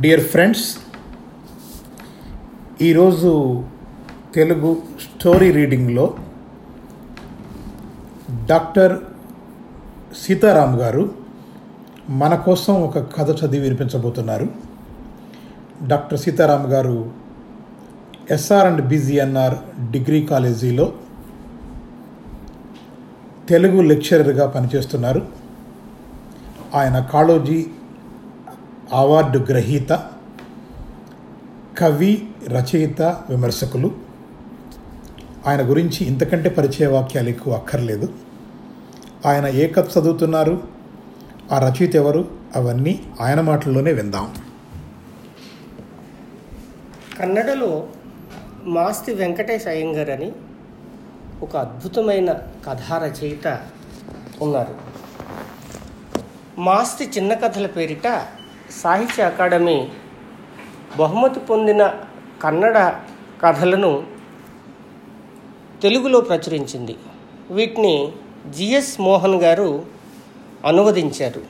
Dear friends ఈరోజు Telugu story రీడింగ్లో doctor Sitaram గారు మన కోసం ఒక కథ చదివి వినిపించబోతున్నారు. డాక్టర్ సీతారాం గారు ఎస్ఆర్ అండ్ బీజీఎన్ఆర్ డిగ్రీ కాలేజీలో తెలుగు లెక్చరర్గా పనిచేస్తున్నారు. ఆయన కాళోజీ అవార్డు గ్రహీత కవి రచయిత విమర్శకులు. ఆయన గురించి ఇంతకంటే పరిచయ వాక్యాలు ఎక్కువ అక్కర్లేదు. ఆయన ఏ కథ చదువుతున్నారు ఆ రచయిత ఎవరు అవన్నీ ఆయన మాటల్లోనే విందాం. కన్నడలో మాస్తి వెంకటేష్ అయ్యంగర్ అని ఒక అద్భుతమైన కథా రచయిత ఉన్నారు. మాస్తి చిన్న కథల పేరిట సాహిత్య అకాడమీ బహుమతి పొందిన కన్నడ కథలను తెలుగులో ప్రచురించింది. వీటిని జిఎస్ మోహన్ గారు అనువదించారు.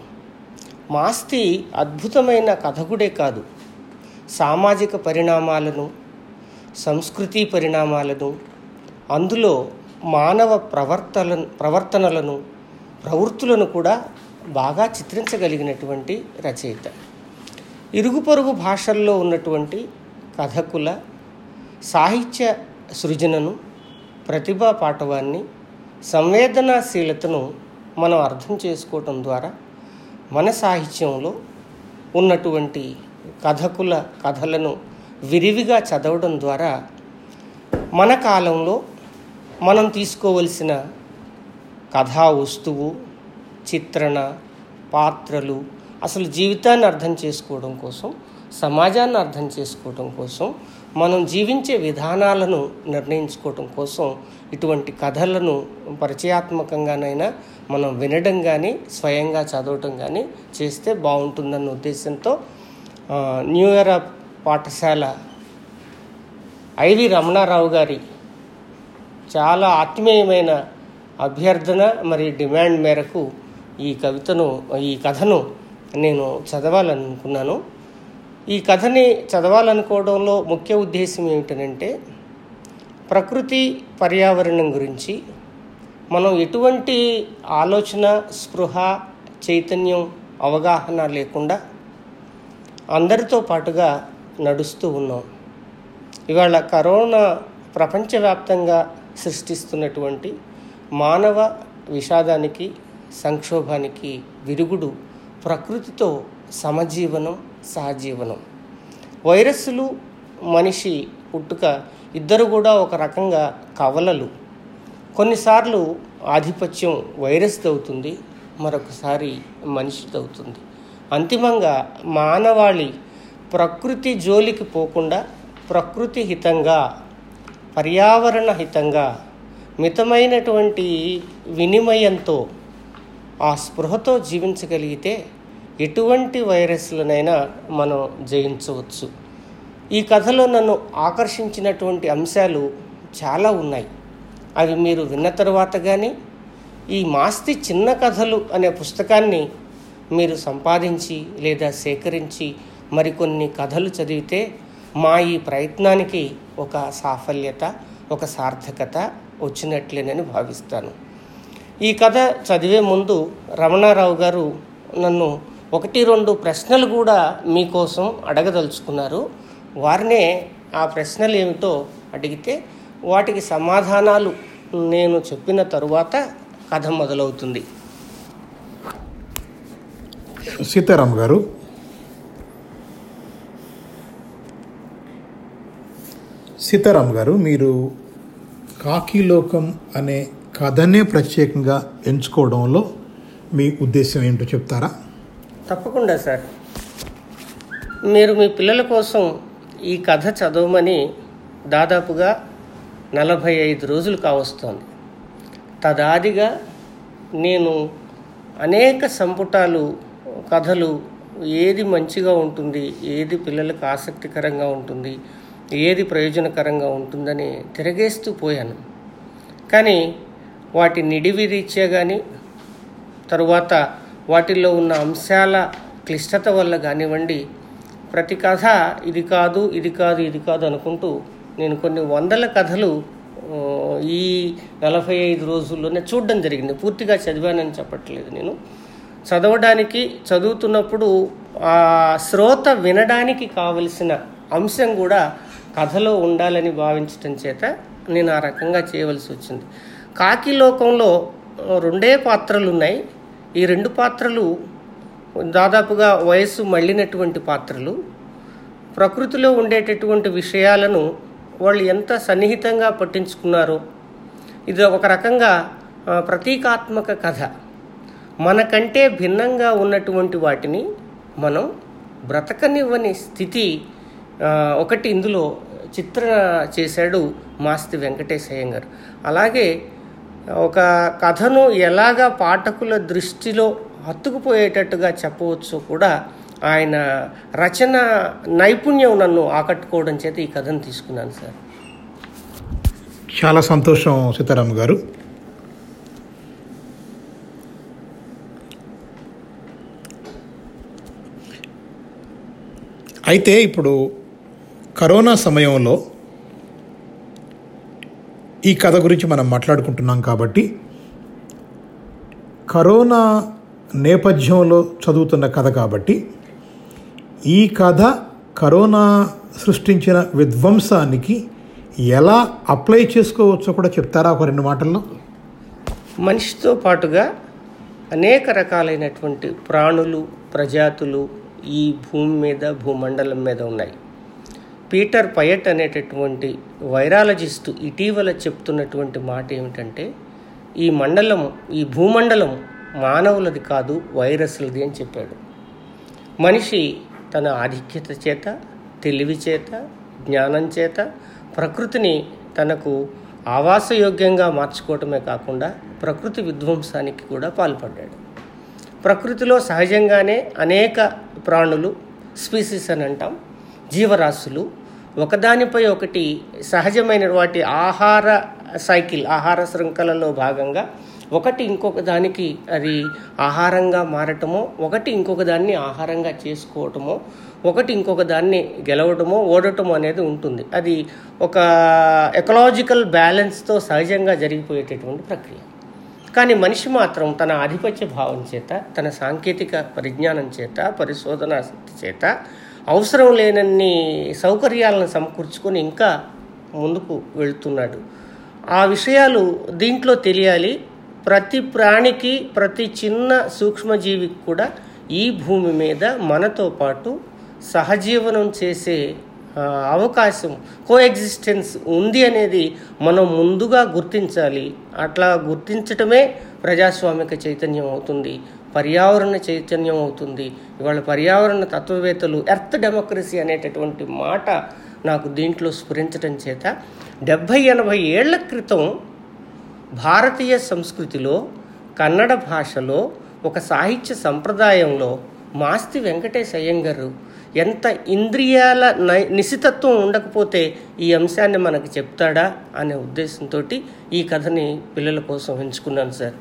మాస్తి అద్భుతమైన కథకుడే కాదు. సామాజిక పరిణామాలను సంస్కృతి పరిణామాలను అందులో మానవ ప్రవర్తన ప్రవర్తనలను ప్రవృత్తులను కూడా బాగా చిత్రించగలిగినటువంటి రచయిత. ఇరుగు పొరుగు భాషల్లో ఉన్నటువంటి కథకుల సాహిత్య సృజనను ప్రతిభా పాఠవాన్ని సంవేదనాశీలతను మనం అర్థం చేసుకోవటం ద్వారా మన సాహిత్యంలో ఉన్నటువంటి కథకుల కథలను విరివిగా చదవడం ద్వారా మన కాలంలో మనం తీసుకోవలసిన కథా వస్తువు చిత్రణ పాత్రలు అసలు జీవితాన్ని అర్థం చేసుకోవడం కోసం సమాజాన్ని అర్థం చేసుకోవడం కోసం మనం జీవించే విధానాలను నిర్ణయించుకోవడం కోసం ఇటువంటి కథలను పరిచయాత్మకంగానైనా మనం వినడం కానీ స్వయంగా చదవటం కానీ చేస్తే బాగుంటుందన్న ఉద్దేశంతో న్యూ ఇయర్ పాఠశాల ఐవి రమణారావు గారి చాలా ఆత్మీయమైన అభ్యర్థన మరియు డిమాండ్ మేరకు ఈ కవితను ఈ కథను నేను చదవాలనుకున్నాను. ఈ కథని చదవాలనుకోవడంలో ముఖ్య ఉద్దేశం ఏమిటనంటే ప్రకృతి పర్యావరణం గురించి మనం ఎటువంటి ఆలోచన స్పృహ చైతన్యం అవగాహన లేకుండా అందరితో పాటుగా నడుస్తూ ఉన్నాం. ఇవాళ కరోనా ప్రపంచవ్యాప్తంగా సృష్టిస్తున్నటువంటి మానవ విషాదానికి సంక్షోభానికి విరుగుడు ప్రకృతితో సమజీవనం సహజీవనం. వైరస్సులు మనిషి పుట్టుక ఇద్దరు కూడా ఒక రకంగా కవలలు. కొన్నిసార్లు ఆధిపత్యం వైరస్ అవుతుంది మరొకసారి మనిషిది అవుతుంది. అంతిమంగా మానవాళి ప్రకృతి జోలికి పోకుండా ప్రకృతి హితంగా పర్యావరణ హితంగా మితమైనటువంటి వినిమయంతో ఆ స్పృహతో జీవించగలిగితే ఎటువంటి వైరస్లనైనా మనం జయించవచ్చు. ఈ కథలో నన్ను ఆకర్షించినటువంటి అంశాలు చాలా ఉన్నాయి. అవి మీరు విన్న తర్వాత కానీ ఈ మాస్తి చిన్న కథలు అనే పుస్తకాన్ని మీరు సంపాదించి లేదా సేకరించి మరికొన్ని కథలు చదివితే మా ఈ ప్రయత్నానికి ఒక సాఫల్యత ఒక సార్థకత వచ్చినట్లేనని భావిస్తాను. ఈ కథ చదివే ముందు రమణారావు గారు నన్ను ఒకటి రెండు ప్రశ్నలు కూడా మీకోసం అడగదలుచుకున్నారు. వారినే ఆ ప్రశ్నలు ఏమిటో అడిగితే వాటికి సమాధానాలు నేను చెప్పిన తరువాత కథ మొదలవుతుంది. సీతారాం గారు. సీతారాం గారు మీరు కాకిలోకం అనే కథనే ప్రత్యేకంగా ఎంచుకోవడంలో మీ ఉద్దేశం ఏంటో చెప్తారా? తప్పకుండా సార్. మీరు మీ పిల్లల కోసం ఈ కథ చదవమని దాదాపుగా నలభై ఐదు రోజులు కావస్తోంది. తదాదిగా నేను అనేక సంపుటాలు కథలు ఏది మంచిగా ఉంటుంది ఏది పిల్లలకు ఆసక్తికరంగా ఉంటుంది ఏది ప్రయోజనకరంగా ఉంటుందని తిరగేస్తూ పోయాను. కానీ వాటి నిడివి రీత్యా కానీ తరువాత వాటిల్లో ఉన్న అంశాల క్లిష్టత వల్ల కానివ్వండి ప్రతి కథ ఇది కాదు ఇది కాదు ఇది కాదు అనుకుంటూ నేను కొన్ని వందల కథలు ఈ నలభై ఐదు రోజుల్లోనే చూడడం జరిగింది. పూర్తిగా చదివానని చెప్పట్లేదు నేను. చదవడానికి చదువుతున్నప్పుడు ఆ శ్రోత వినడానికి కావలసిన అంశం కూడా కథలో ఉండాలని భావించటం చేత నేను ఆ రకంగా చేయవలసి వచ్చింది. కాకి లోకంలో రెండే పాత్రలు ఉన్నాయి ఈ రెండు పాత్రలు దాదాపుగా వయస్సు మళ్ళినటువంటి పాత్రలు. ప్రకృతిలో ఉండేటటువంటి విషయాలను వాళ్ళు ఎంత సన్నిహితంగా పట్టించుకున్నారో. ఇది ఒక రకంగా ప్రతీకాత్మక కథ. మనకంటే భిన్నంగా ఉన్నటువంటి వాటిని మనం బ్రతకనివ్వని స్థితి ఒకటి ఇందులో చిత్ర చేశాడు మాస్తి వెంకటేశయ్య గారు. అలాగే ఒక కథను ఎలాగా పాఠకుల దృష్టిలో హత్తుకుపోయేటట్టుగా చెప్పవచ్చో కూడా ఆయన రచన నైపుణ్యం నన్ను ఆకట్టుకోవడం చేత ఈ కథను తీసుకున్నాను సార్. చాలా సంతోషం సీతారాం గారు. అయితే ఇప్పుడు కరోనా సమయంలో ఈ కథ గురించి మనం మాట్లాడుకుంటున్నాం కాబట్టి కరోనా నేపథ్యంలో చదువుతున్న కథ కాబట్టి ఈ కథ కరోనా సృష్టించిన విధ్వంసానికి ఎలా అప్లై చేసుకోవచ్చో కూడా చెప్తారా ఒక రెండు మాటల్లో? మనిషితో పాటుగా అనేక రకాలైనటువంటి ప్రాణులు ప్రజాతులు ఈ భూమి మీద భూమండలం మీద ఉన్నాయి. పీటర్ పయట్ అనేటటువంటి వైరాలజిస్టు ఇటీవల చెప్తున్నటువంటి మాట ఏమిటంటే ఈ మండలం ఈ భూమండలం మానవులది కాదు వైరస్లది అని చెప్పాడు. మనిషి తన ఆధిక్యత చేత తెలివి చేత జ్ఞానం చేత ప్రకృతిని తనకు ఆవాసయోగ్యంగా మార్చుకోవటమే కాకుండా ప్రకృతి విధ్వంసానికి కూడా పాల్పడ్డాడు. ప్రకృతిలో సహజంగానే అనేక ప్రాణులు స్పీసీస్ అని అంటాం జీవరాశులు ఒకదానిపై ఒకటి సహజమైన వాటి ఆహార సైకిల్ ఆహార శృంఖలలో భాగంగా ఒకటి ఇంకొక దానికి అది ఆహారంగా మారటమో ఒకటి ఇంకొక దాన్ని ఆహారంగా చేసుకోవటమో ఒకటి ఇంకొక దాన్ని గెలవటమో ఓడటమో అనేది ఉంటుంది. అది ఒక ఎకలాజికల్ బ్యాలెన్స్తో సహజంగా జరిగిపోయేటటువంటి ప్రక్రియ. కానీ మనిషి మాత్రం తన ఆధిపత్య భావం చేత తన సాంకేతిక పరిజ్ఞానం చేత పరిశోధన చేత అవసరం లేనన్ని సౌకర్యాలను సమకూర్చుకొని ఇంకా ముందుకు వెళుతున్నాడు. ఆ విషయాలు దీంట్లో తెలియాలి. ప్రతి ప్రాణికి ప్రతి చిన్న సూక్ష్మజీవికి కూడా ఈ భూమి మీద మనతో పాటు సహజీవనం చేసే అవకాశం కో ఎగ్జిస్టెన్స్ ఉంది అనేది మనం ముందుగా గుర్తించాలి. అట్లా గుర్తించటమే ప్రజాస్వామిక చైతన్యం అవుతుంది. పర్యావరణ చైతన్యం అవుతుంది. ఇవాళ పర్యావరణ తత్వవేత్తలు ఎర్త్ డెమోక్రసీ అనేటటువంటి మాట నాకు దీంట్లో స్ఫురించడం చేత డెబ్భై ఎనభై ఏళ్ళ క్రితం భారతీయ సంస్కృతిలో కన్నడ భాషలో ఒక సాహిత్య సంప్రదాయంలో మాస్తి వెంకటేశ్ అయ్యంగారు ఎంత ఇంద్రియాల నై నిశితత్వం ఉండకపోతే ఈ అంశాన్ని మనకు చెప్తాడా అనే ఉద్దేశంతో ఈ కథని పిల్లల కోసం ఎంచుకున్నాను సార్.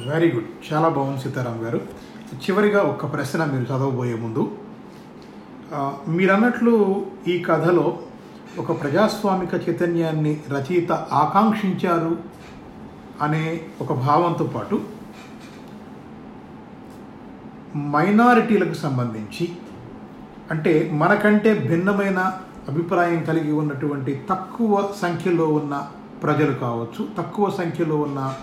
వెరీ గుడ్ చాలా బాగుంది సీతారాం గారు. చివరిగా ఒక ప్రశ్న మీరు చదవబోయే ముందు. మీరన్నట్లు మీరు అన్నట్లు ఈ కథలో ఒక ప్రజాస్వామిక చైతన్యాన్ని రచయిత ఆకాంక్షించారు అనే ఒక భావంతో పాటు మైనారిటీలకు సంబంధించి అంటే మనకంటే భిన్నమైన అభిప్రాయం కలిగి ఉన్నటువంటి తక్కువ సంఖ్యలో ఉన్న ప్రజలు కావచ్చు తక్కువ సంఖ్యలో ఉన్న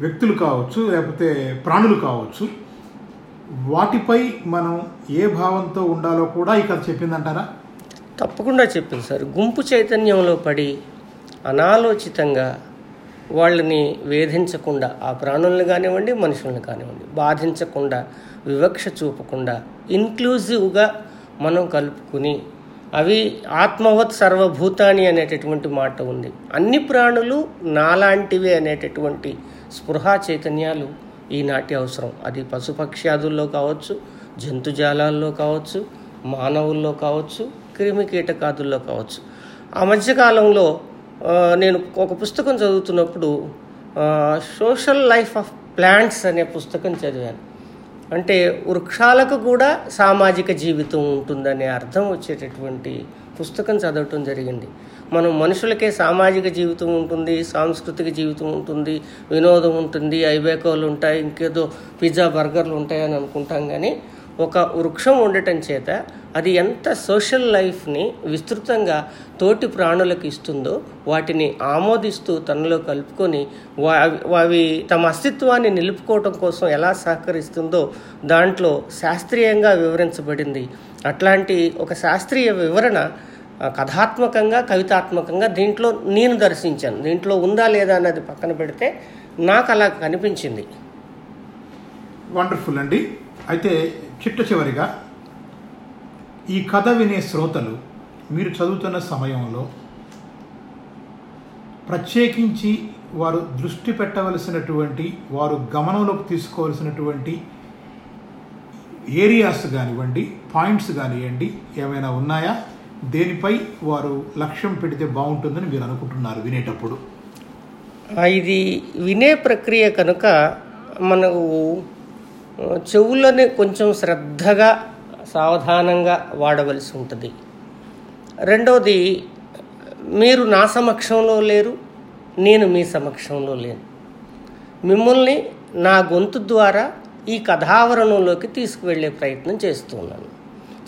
వ్యక్తులు కావచ్చు లేకపోతే ప్రాణులు కావచ్చు వాటిపై మనం ఏ భావంతో ఉండాలో కూడా ఈ కథ చెప్పిందంటారా? తప్పకుండా చెప్పింది సార్. గుంపు చైతన్యంలో పడి అనాలోచితంగా వాళ్ళని వేధించకుండా ఆ ప్రాణులను కానివ్వండి మనుషులను కానివ్వండి బాధించకుండా వివక్ష చూపకుండా ఇన్క్లూజివ్గా మనం కలుపుకుని అవి ఆత్మవత్ సర్వభూతాని అనేటటువంటి మాట ఉంది. అన్ని ప్రాణులు నాలాంటివే అనేటటువంటి స్పృహా చైతన్యాలు ఈనాటి అవసరం. అది పశుపక్ష్యాదుల్లో కావచ్చు జంతుజాలాల్లో కావచ్చు మానవుల్లో కావచ్చు క్రిమి కీటకాదుల్లో కావచ్చు. ఆ మధ్యకాలంలో నేను ఒక పుస్తకం చదువుతున్నప్పుడు సోషల్ లైఫ్ ఆఫ్ ప్లాంట్స్ అనే పుస్తకం చదివాను. అంటే వృక్షాలకు కూడా సామాజిక జీవితం ఉంటుందనే అర్థం వచ్చేటటువంటి పుస్తకం చదవటం జరిగింది. మనం మనుషులకే సామాజిక జీవితం ఉంటుంది సాంస్కృతిక జీవితం ఉంటుంది వినోదం ఉంటుంది ఐబేకోలు ఉంటాయి ఇంకేదో పిజ్జా బర్గర్లు ఉంటాయని అనుకుంటాం కానీ ఒక వృక్షం ఉండటం చేత అది ఎంత సోషల్ లైఫ్ని విస్తృతంగా తోటి ప్రాణులకు ఇస్తుందో వాటిని ఆమోదిస్తూ తనలో కలుపుకొని వా అవి తమ అస్తిత్వాన్ని నిలుపుకోవటం కోసం ఎలా సహకరిస్తుందో దాంట్లో శాస్త్రీయంగా వివరించబడింది. అట్లాంటి ఒక శాస్త్రీయ వివరణ కథాత్మకంగా కవితాత్మకంగా దీంట్లో నేను దర్శించాను. దీంట్లో ఉందా లేదా అన్నది పక్కన పెడితే నాకు అలా కనిపించింది. వండర్ఫుల్ అండి. అయితే చిట్ట చివరిగా ఈ కథ వినే శ్రోతలు మీరు చదువుతున్న సమయంలో ప్రత్యేకించి వారు దృష్టి పెట్టవలసినటువంటి వారు గమనంలోకి తీసుకోవలసినటువంటి ఏరియాస్ కానివ్వండి పాయింట్స్ కానివ్వండి ఏమైనా ఉన్నాయా? దేనిపై వారు లక్ష్యం పెడితే బాగుంటుందని మీరు అనుకుంటున్నారు వినేటప్పుడు. ఇది వినే ప్రక్రియ కనుక మనకు చెవులని కొంచెం శ్రద్ధగా సావధానంగా వాడవలసి ఉంటుంది. రెండవది మీరు నా సమక్షంలో లేరు నేను మీ సమక్షంలో లేను. మిమ్మల్ని నా గొంతు ద్వారా ఈ కథావరణంలోకి తీసుకువెళ్ళే ప్రయత్నం చేస్తున్నాను.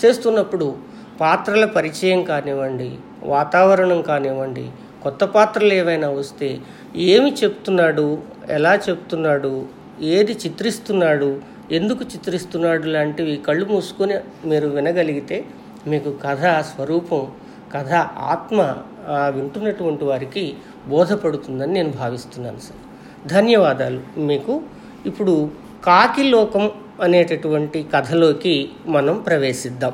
చేస్తున్నప్పుడు పాత్రల పరిచయం కానివ్వండి వాతావరణం కానివ్వండి కొత్త పాత్రలు ఏవైనా వస్తే ఏమి చెప్తున్నాడు ఎలా చెప్తున్నాడు ఏది చిత్రిస్తున్నాడు ఎందుకు చిత్రిస్తున్నాడు లాంటివి కళ్ళు మూసుకొని మీరు వినగలిగితే మీకు కథ స్వరూపం కథ ఆత్మ వింటున్నటువంటి వారికి బోధపడుతుందని నేను భావిస్తున్నాను సార్. ధన్యవాదాలు. మీకు ఇప్పుడు కాకి లోకం అనేటటువంటి కథలోకి మనం ప్రవేశిద్దాం.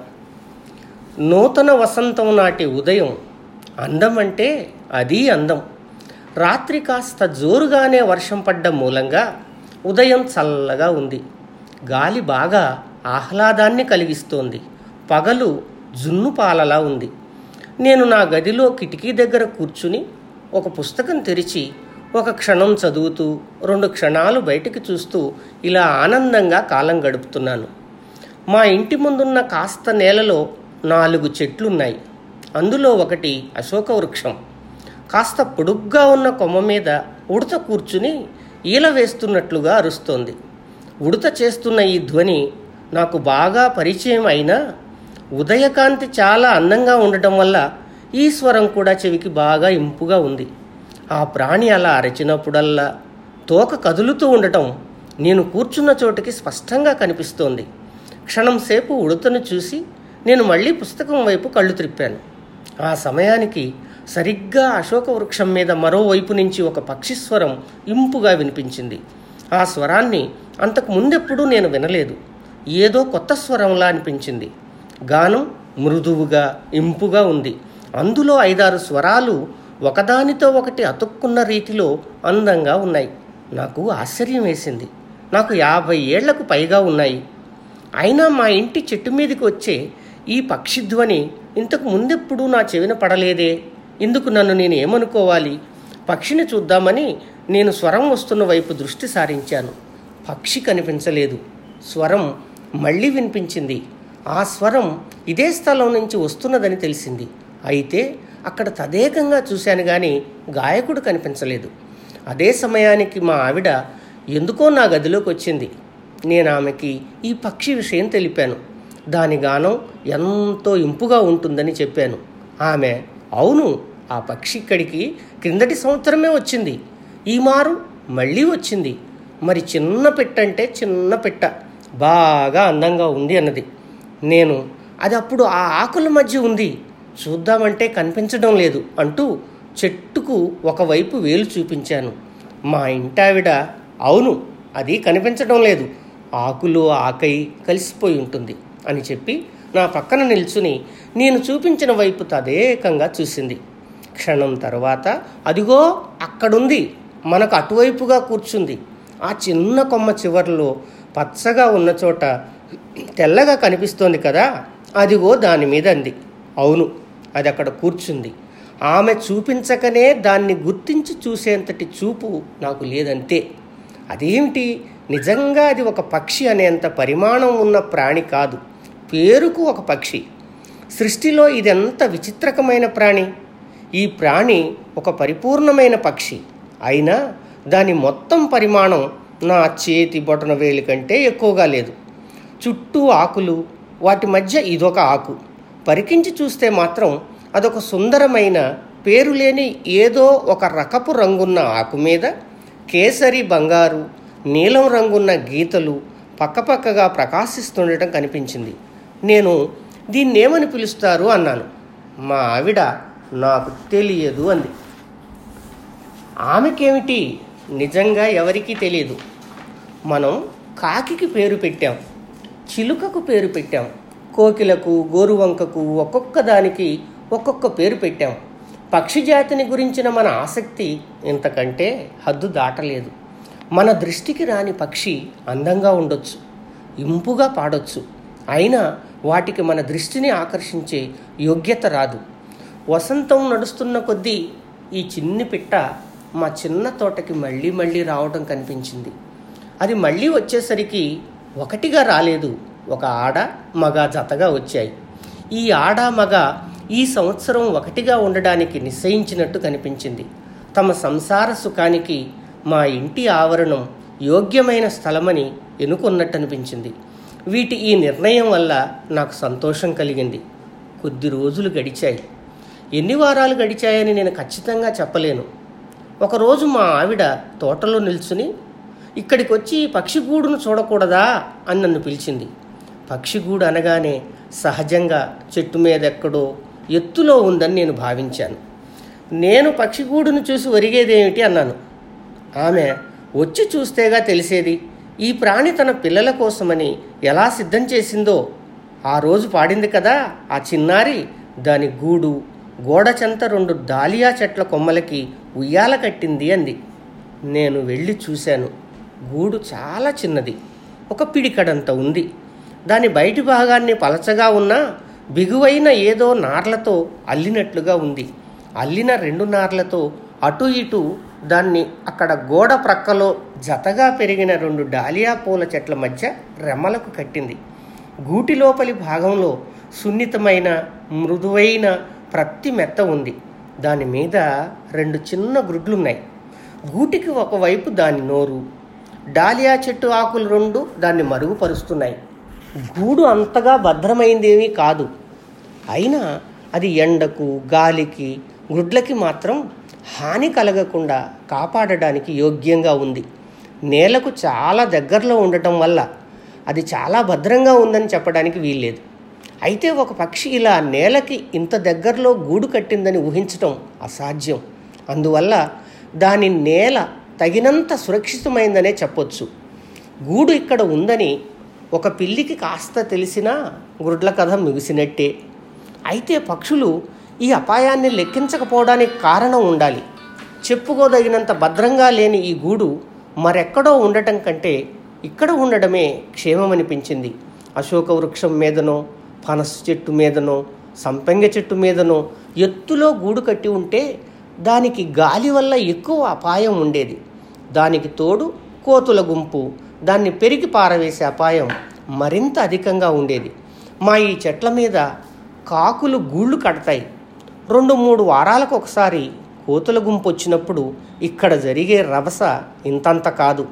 నూతన వసంతం నాటి ఉదయం అందం అంటే అది అందం. రాత్రి కాస్త జోరుగానే వర్షం పడ్డ మూలంగా ఉదయం చల్లగా ఉంది. గాలి బాగా ఆహ్లాదాన్ని కలిగిస్తోంది. పగలు జున్ను పాలలా ఉంది. నేను నా గదిలో కిటికీ దగ్గర కూర్చుని ఒక పుస్తకం తెరిచి ఒక క్షణం చదువుతూ రెండు క్షణాలు బయటికి చూస్తూ ఇలా ఆనందంగా కాలం గడుపుతున్నాను. మా ఇంటి ముందున్న కాస్త నేలలో నాలుగు చెట్లున్నాయి. అందులో ఒకటి అశోక వృక్షం కాస్త పొడుగ్గా ఉన్న కొమ్మ మీద ఉడత కూర్చుని ఈల వేస్తున్నట్లుగా అరుస్తోంది. ఉడత చేస్తున్న ఈ ధ్వని నాకు బాగా పరిచయం అయినా ఉదయకాంతి చాలా అందంగా ఉండటం వల్ల ఈ స్వరం కూడా చెవికి బాగా ఇంపుగా ఉంది. ఆ ప్రాణి అలా అరచినప్పుడల్లా తోక కదులుతూ ఉండటం నేను కూర్చున్న చోటికి స్పష్టంగా కనిపిస్తోంది. క్షణం సేపు ఉడతను చూసి నేను మళ్ళీ పుస్తకం వైపు కళ్ళు త్రిప్పాను ఆ సమయానికి సరిగ్గా అశోక వృక్షం మీద మరోవైపు నుంచి ఒక పక్షి స్వరం ఇంపుగా వినిపించింది. ఆ స్వరాన్ని అంతకు ముందెప్పుడూ నేను వినలేదు. ఏదో కొత్త స్వరంలా అనిపించింది. గానం మృదువుగా ఇంపుగా ఉంది. అందులో ఐదారు స్వరాలు ఒకదానితో ఒకటి అతుక్కున్న రీతిలో అందంగా ఉన్నాయి. నాకు ఆశ్చర్యం వేసింది. నాకు యాభై ఏళ్ళకు పైగా ఉన్నాయి. అయినా మా ఇంటి చెట్టు మీదకి వచ్చే ఈ పక్షి ధ్వని ఇంతకు ముందెప్పుడూ నా చెవిన పడలేదే. ఇందుకు నన్ను నేను ఏమనుకోవాలి పక్షిని చూద్దామని నేను స్వరం వస్తున్న వైపు దృష్టి సారించాను. పక్షి కనిపించలేదు. స్వరం మళ్ళీ వినిపించింది. ఆ స్వరం ఇదే స్థలం నుంచి వస్తున్నదని తెలిసింది. అయితే అక్కడ తదేకంగా చూశాను కానీ గాయకుడు కనిపించలేదు. అదే సమయానికి మా ఆవిడ ఎందుకో నా గదిలోకి వచ్చింది. నేను ఆమెకి ఈ పక్షి విషయం తెలిపాను. దాని గానం ఎంతో ఇంపుగా ఉంటుందని చెప్పాను. ఆమె అవును ఆ పక్షి ఇక్కడికి క్రిందటి సంవత్సరమే వచ్చింది. ఈ మారు మళ్ళీ వచ్చింది. మరి చిన్న పెట్ట అంటే చిన్న పెట్ట. బాగా అందంగా ఉంది అన్నది. నేను అది అప్పుడు ఆ ఆకుల మధ్య ఉంది. చూద్దామంటే కనిపించడం లేదు అంటూ చెట్టుకు ఒకవైపు వేలు చూపించాను. మా ఇంటావిడ అవును అది కనిపించడం లేదు. ఆకులు ఆకై కలిసిపోయి ఉంటుంది అని చెప్పి నా పక్కన నిల్చుని నేను చూపించిన వైపు తదేకంగా చూసింది. క్షణం తర్వాత అదిగో అక్కడుంది. మనకు అటువైపుగా కూర్చుంది. ఆ చిన్న కొమ్మ చివర్లో పచ్చగా ఉన్న చోట తెల్లగా కనిపిస్తోంది కదా? అదిగో దాని మీద అంది. అవును అది అక్కడ కూర్చుంది. ఆమె చూపించకనే దాన్ని గుర్తించి చూసేంతటి చూపు నాకు లేదంతే. అదేమిటి? నిజంగా అది ఒక పక్షి అనేంత పరిమాణం ఉన్న ప్రాణి కాదు. పేరుకు ఒక పక్షి. సృష్టిలో ఇదెంత విచిత్రకమైన ప్రాణి? ఈ ప్రాణి ఒక పరిపూర్ణమైన పక్షి. అయినా దాని మొత్తం పరిమాణం నా చేతి బొటన వేలి కంటే ఎక్కువగా లేదు. చుట్టూ ఆకులు వాటి మధ్య ఇదొక ఆకు. పరికించి చూస్తే మాత్రం అదొక సుందరమైన పేరు లేని ఏదో ఒక రకపు రంగున్న ఆకు మీద కేసరి బంగారు నీలం రంగున్న గీతలు పక్కపక్కగా ప్రకాశిస్తుండటం కనిపించింది. నేను దీన్నేమని పిలుస్తారు? అన్నాను. మా ఆవిడ నాకు తెలియదు అంది. ఆమెకేమిటి? నిజంగా ఎవరికీ తెలియదు మనం కాకికి పేరు పెట్టాం. చిలుకకు పేరు పెట్టాం. కోకిలకు గోరువంకకు ఒక్కొక్క దానికి ఒక్కొక్క పేరు పెట్టాం. పక్షి జాతిని గురించిన మన ఆసక్తి ఇంతకంటే హద్దు దాటలేదు. మన దృష్టికి రాని పక్షి అందంగా ఉండొచ్చు ఇంపుగా పాడొచ్చు. అయినా వాటికి మన దృష్టిని ఆకర్షించే యోగ్యత రాదు. వసంతం నడుస్తున్న కొద్దీ ఈ చిన్ని పిట్ట మా చిన్న తోటకి మళ్ళీ మళ్ళీ రావటం కనిపించింది. అది మళ్ళీ వచ్చేసరికి ఒకటిగా రాలేదు. ఒక ఆడ మగ జతగా వచ్చాయి. ఈ ఆడ మగ ఈ సంవత్సరం ఒకటిగా ఉండడానికి నిశ్చయించినట్టు కనిపించింది. తమ సంసార సుఖానికి మా ఇంటి ఆవరణం యోగ్యమైన స్థలమని ఎన్నుకున్నట్టు అనిపించింది వీటి ఈ నిర్ణయం వల్ల నాకు సంతోషం కలిగింది. కొద్ది రోజులు గడిచాయి. ఎన్ని వారాలు గడిచాయని నేను ఖచ్చితంగా చెప్పలేను. ఒకరోజు మా ఆవిడ తోటలో నిల్చుని ఇక్కడికి వచ్చి ఈ పక్షిగూడును చూడకూడదా? అని నన్ను పిలిచింది. పక్షిగూడు అనగానే సహజంగా చెట్టు మీద ఎక్కడో ఎత్తులో ఉందని నేను భావించాను. నేను పక్షిగూడును చూసి ఒరిగేదేమిటి? అన్నాను. ఆమె వచ్చి చూస్తేగా తెలిసేది ఈ ప్రాణి తన పిల్లల కోసమని ఎలా సిద్ధం చేసిందో. ఆ రోజు పాడింది కదా ఆ చిన్నారి దాని గూడు గోడచెంత రెండు దాలియా చెట్ల కొమ్మలకి ఉయ్యాల కట్టింది అంది. నేను వెళ్ళి చూశాను. గూడు చాలా చిన్నది. ఒక పిడికడంత ఉంది. దాని బయటి భాగాన్ని పలచగా ఉన్నా బిగువైన ఏదో నార్లతో అల్లినట్లుగా ఉంది. అల్లిన రెండు నార్లతో అటు ఇటు దాన్ని అక్కడ గోడ ప్రక్కలో జతగా పెరిగిన రెండు డాలియా పూల చెట్ల మధ్య రెమ్మలకు కట్టింది. గూటి లోపలి భాగంలో సున్నితమైన మృదువైన ప్రత్తి మెత్త ఉంది. దాని మీద రెండు చిన్న గ్రుడ్లున్నాయి గూటికి ఒకవైపు దాని నోరు డాలియా చెట్టు ఆకులు రెండు దాన్ని మరుగుపరుస్తున్నాయి. గూడు అంతగా భద్రమైందేమీ కాదు. అయినా అది ఎండకు గాలికి గుడ్లకి మాత్రం హాని కలగకుండా కాపాడడానికి యోగ్యంగా ఉంది. నేలకు చాలా దగ్గరలో ఉండటం వల్ల అది చాలా భద్రంగా ఉందని చెప్పడానికి వీల్లేదు. అయితే ఒక పక్షి ఇలా నేలకి ఇంత దగ్గరలో గూడు కట్టిందని ఊహించటం అసాధ్యం. అందువల్ల దాని నేల తగినంత సురక్షితమైందనే చెప్పొచ్చు. గూడు ఇక్కడ ఉందని ఒక పిల్లికి కాస్త తెలిసినా గుడ్ల కథ ముగిసినట్టే. అయితే పక్షులు ఈ అపాయాన్ని లెక్కించకపోవడానికి కారణం ఉండాలి. చెప్పుకోదగినంత భద్రంగా లేని ఈ గూడు మరెక్కడో ఉండటం కంటే ఇక్కడ ఉండడమే క్షేమమనిపించింది. అశోక వృక్షం మీదనో పనస చెట్టు మీదనో సంపెంగ చెట్టు మీదనో ఎత్తులో గూడు కట్టి ఉంటే దానికి గాలి వల్ల ఎక్కువ అపాయం ఉండేది. దానికి తోడు కోతుల గుంపు దాన్ని పెరిగి పారవేసే అపాయం మరింత అధికంగా ఉండేది. మా ఈ చెట్ల మీద కాకులు గూళ్ళు కడతాయి. రెండు మూడు వారాలకు ఒకసారి కోతుల గుంపు వచ్చినప్పుడు ఇక్కడ జరిగే రభస ఇంతంత కాదు.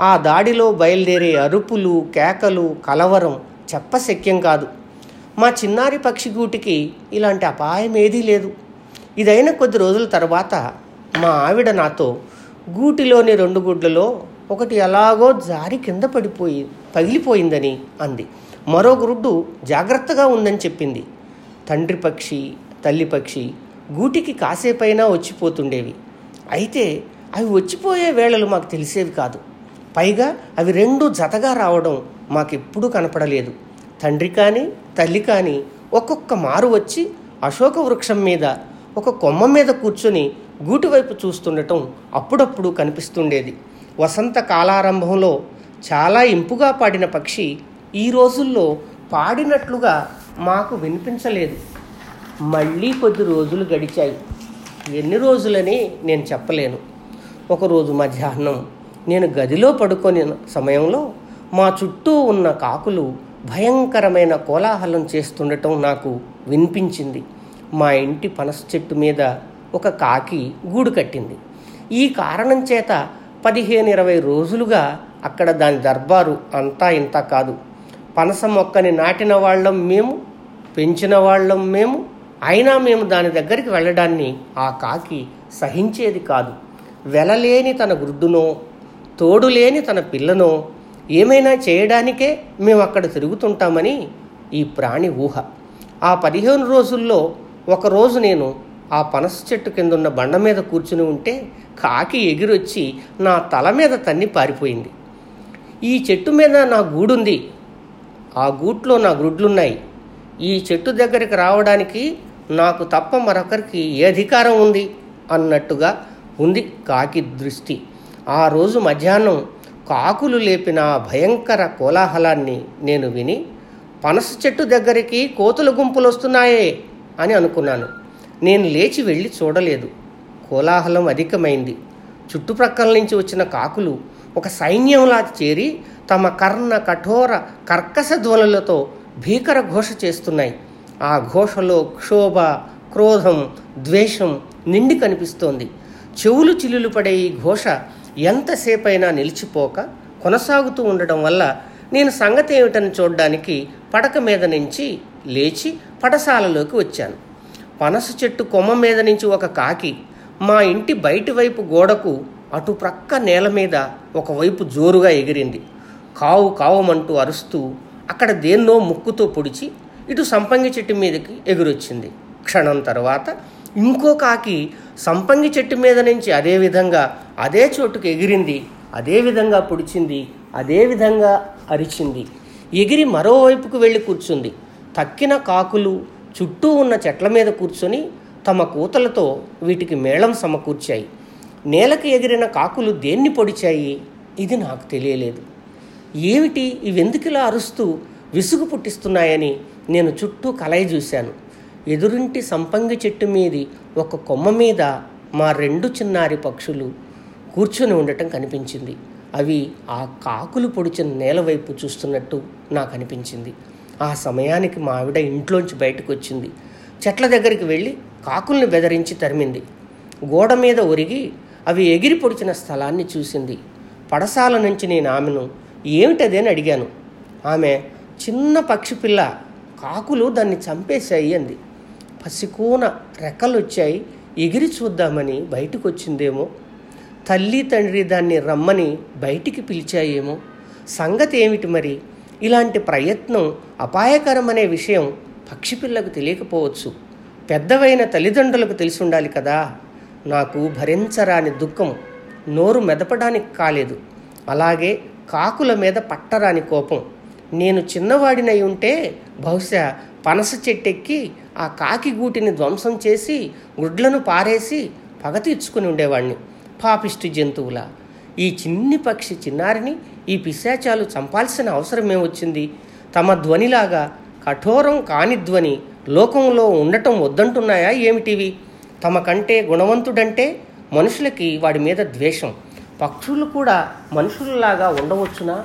ఆ దాడిలో బయలుదేరే అరుపులు కేకలు కలవరం చెప్పశక్యం కాదు. మా చిన్నారి పక్షిగూటికి ఇలాంటి అపాయం ఏదీ లేదు. ఇదైన కొద్ది రోజుల తర్వాత మా ఆవిడ నాతో గూటిలోని రెండు గుడ్లలో ఒకటి ఎలాగో జారి కింద పడిపోయి పగిలిపోయిందని అంది. మరో గుడ్డు జాగ్రత్తగా ఉందని చెప్పింది. తండ్రి పక్షి తల్లి పక్షి గూటికి కాసేపైనా వచ్చిపోతుండేవి. అయితే అవి వచ్చిపోయే వేళలు మాకు తెలిసేవి కాదు. పైగా అవి రెండు జతగా రావడం మాకెప్పుడూ కనపడలేదు. తండ్రి కానీ తల్లి కానీ ఒక్కొక్క మారు వచ్చి అశోక వృక్షం మీద ఒక కొమ్మ మీద కూర్చొని గూటి వైపు చూస్తుండటం అప్పుడప్పుడు కనిపిస్తుండేది. వసంత కాలారంభంలో చాలా ఇంపుగా పాడిన పక్షి ఈ రోజుల్లో పాడినట్లుగా మాకు వినిపించలేదు. మళ్ళీ కొద్ది రోజులు గడిచాయి. ఎన్ని రోజులని నేను చెప్పలేను. ఒకరోజు మధ్యాహ్నం నేను గదిలో పడుకొని సమయంలో మా చుట్టూ ఉన్న కాకులు భయంకరమైన కోలాహలం చేస్తుండటం నాకు వినిపించింది. మా ఇంటి పనస చెట్టు మీద ఒక కాకి గూడు కట్టింది. ఈ కారణం చేత పదిహేను ఇరవై రోజులుగా అక్కడ దాని దర్బారు అంతా ఇంత కాదు. పనస మొక్కని నాటిన వాళ్ళం మేము పెంచిన వాళ్ళం మేము అయినా మేము దాని దగ్గరికి వెళ్ళడాన్ని ఆ కాకి సహించేది కాదు. వెలలేని తన గుడ్డునో తోడులేని తన పిల్లనో ఏమైనా చేయడానికే మేము అక్కడ తిరుగుతుంటామని ఈ ప్రాణి ఊహ. ఆ పదిహేను రోజుల్లో ఒకరోజు నేను ఆ పనస చెట్టు కింద ఉన్న బండ మీద కూర్చుని ఉంటే కాకి ఎగిరొచ్చి నా తల మీద తన్ని పారిపోయింది. ఈ చెట్టు మీద నా గూడుంది. ఆ గూట్లో నా గుడ్లున్నాయి. ఈ చెట్టు దగ్గరికి రావడానికి నాకు తప్ప మరొకరికి ఏ అధికారం ఉంది అన్నట్టుగా ఉంది కాకి దృష్టి. ఆ రోజు మధ్యాహ్నం కాకులు లేపిన భయంకర కోలాహలాన్ని నేను విని పనస చెట్టు దగ్గరికి కోతుల గుంపులు వస్తున్నాయే అని అనుకున్నాను. నేను లేచి వెళ్ళి చూడలేదు. కోలాహలం అధికమైంది. చుట్టుప్రక్కల నుంచి వచ్చిన కాకులు ఒక సైన్యంలా చేరి తమ కర్ణ కఠోర కర్కశ ధ్వనులతో భీకర ఘోష చేస్తున్నాయి. ఆ ఘోషలో క్షోభ క్రోధం ద్వేషం నిండి కనిపిస్తోంది. చెవులు చిల్లులు పడే ఈ ఘోష ఎంతసేపైనా నిలిచిపోక కొనసాగుతూ ఉండడం వల్ల నేను సంగతి ఏమిటని చూడడానికి పడక మీద నుంచి లేచి పడసాలలోకి వచ్చాను. పనస చెట్టు కొమ్మ మీద నుంచి ఒక కాకి మా ఇంటి బయటి వైపు గోడకు అటు ప్రక్క నేల మీద ఒకవైపు జోరుగా ఎగిరింది. కావు కావమంటూ అరుస్తూ అక్కడ దేన్నో ముక్కుతో పొడిచి ఇటు సంపంగి చెట్టు మీదకి ఎగురొచ్చింది. క్షణం తర్వాత ఇంకో కాకి సంపంగి చెట్టు మీద నుంచి అదేవిధంగా అదే చోటుకు ఎగిరింది అదే విధంగా పొడిచింది అదే విధంగా అరిచింది. ఎగిరి మరోవైపుకు వెళ్ళి కూర్చుంది. తక్కిన కాకులు చుట్టూ ఉన్న చెట్ల మీద కూర్చొని తమ కూతలతో వీటికి మేళం సమకూర్చాయి. నేలకు ఎగిరిన కాకులు దేన్ని పొడిచాయి? ఇది నాకు తెలియలేదు. ఏమిటి ఇవెందుకిలా అరుస్తూ విసుగు పుట్టిస్తున్నాయని నేను చుట్టూ కలయి చూశాను. ఎదురింటి సంపంగి చెట్టు మీది ఒక కొమ్మ మీద మా రెండు చిన్నారి పక్షులు కూర్చొని ఉండటం కనిపించింది. అవి ఆ కాకులు పొడిచిన నేల వైపు చూస్తున్నట్టు నాకు అనిపించింది. ఆ సమయానికి మా ఆవిడ ఇంట్లోంచి బయటకు వచ్చింది చెట్ల దగ్గరికి వెళ్ళి కాకుల్ని బెదిరించి తరిమింది. గోడ మీద ఒరిగి అవి ఎగిరి పొడిచిన స్థలాన్ని చూసింది. పడసాల నుంచి నేను ఆమెను ఏమిటదేని అని అడిగాను. ఆమె చిన్న పక్షి పిల్ల కాకులు దాన్ని చంపేశాయి అంది. పసికూన రెక్కలు వచ్చాయి ఎగిరి చూద్దామని బయటకు వచ్చిందేమో తల్లి తండ్రి దాన్ని రమ్మని బయటికి పిలిచాయేమో? సంగతి ఏమిటి మరి? ఇలాంటి ప్రయత్నం అపాయకరమనే విషయం పక్షిపిల్లకు తెలియకపోవచ్చు. పెద్దవైన తల్లిదండ్రులకు తెలిసి ఉండాలి కదా. నాకు భరించరాని దుఃఖం నోరు మెదపడానికి కాలేదు. అలాగే కాకుల మీద పట్టరాని కోపం. నేను చిన్నవాడినై ఉంటే బహుశా పనస చెట్టెక్కి ఆ కాకి గూటిని ధ్వంసం చేసి గుడ్లను పారేసి పగ తీర్చుకుని ఉండేవాణ్ణి. పాపిష్టి జంతువుల. ఈ చిన్ని పక్షి చిన్నారిని ఈ పిశాచాలు చంపాల్సిన అవసరం ఏమొచ్చింది? తమ ధ్వనిలాగా కఠోరం కాని ధ్వని లోకంలో ఉండటం వద్దంటున్నాయా ఏమిటివి? తమ కంటే గుణవంతుడంటే మనుషులకి వాడి మీద ద్వేషం. పక్షులు కూడా మనుషులలాగా ఉండవచ్చునా?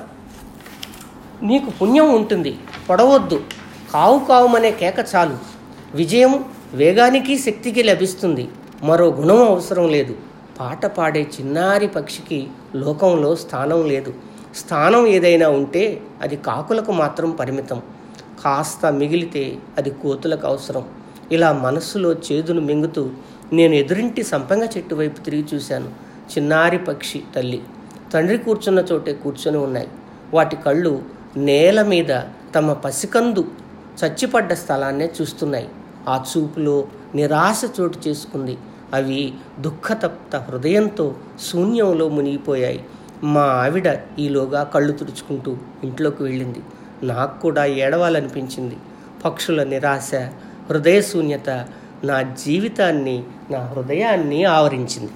నీకు పుణ్యం ఉంటుంది పొడవద్దు. కావు కావుమనే కేక చాలు. విజయం వేగానికి శక్తికి లభిస్తుంది. మరో గుణం అవసరం లేదు. పాట పాడే చిన్నారి పక్షికి లోకంలో స్థానం లేదు. స్థానం ఏదైనా ఉంటే అది కాకులకు మాత్రం పరిమితం. కాస్త మిగిలితే అది కోతులకు అవసరం. ఇలా మనస్సులో చేదును మింగుతూ నేను ఎదురింటి సంపంగ చెట్టు వైపు తిరిగి చూశాను. చిన్నారి పక్షి తల్లి. తండ్రి కూర్చున్న చోటే కూర్చొని ఉన్నాయి. వాటి కళ్ళు నేల మీద తమ పసికందు చచ్చిపడ్డ స్థలాన్నే చూస్తున్నాయి. ఆ చూపులో నిరాశ చోటు చేసుకుంది. అవి దుఃఖతప్త హృదయంతో శూన్యంలో మునిగిపోయాయి. మా ఆవిడ ఈలోగా కళ్ళు తుడుచుకుంటూ ఇంట్లోకి వెళ్ళింది. నాకు కూడా ఏడవాలనిపించింది. పక్షుల నిరాశ హృదయ శూన్యత నా జీవితాన్ని నా హృదయాన్ని ఆవరించింది.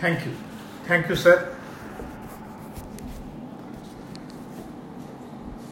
Thank you thank you sir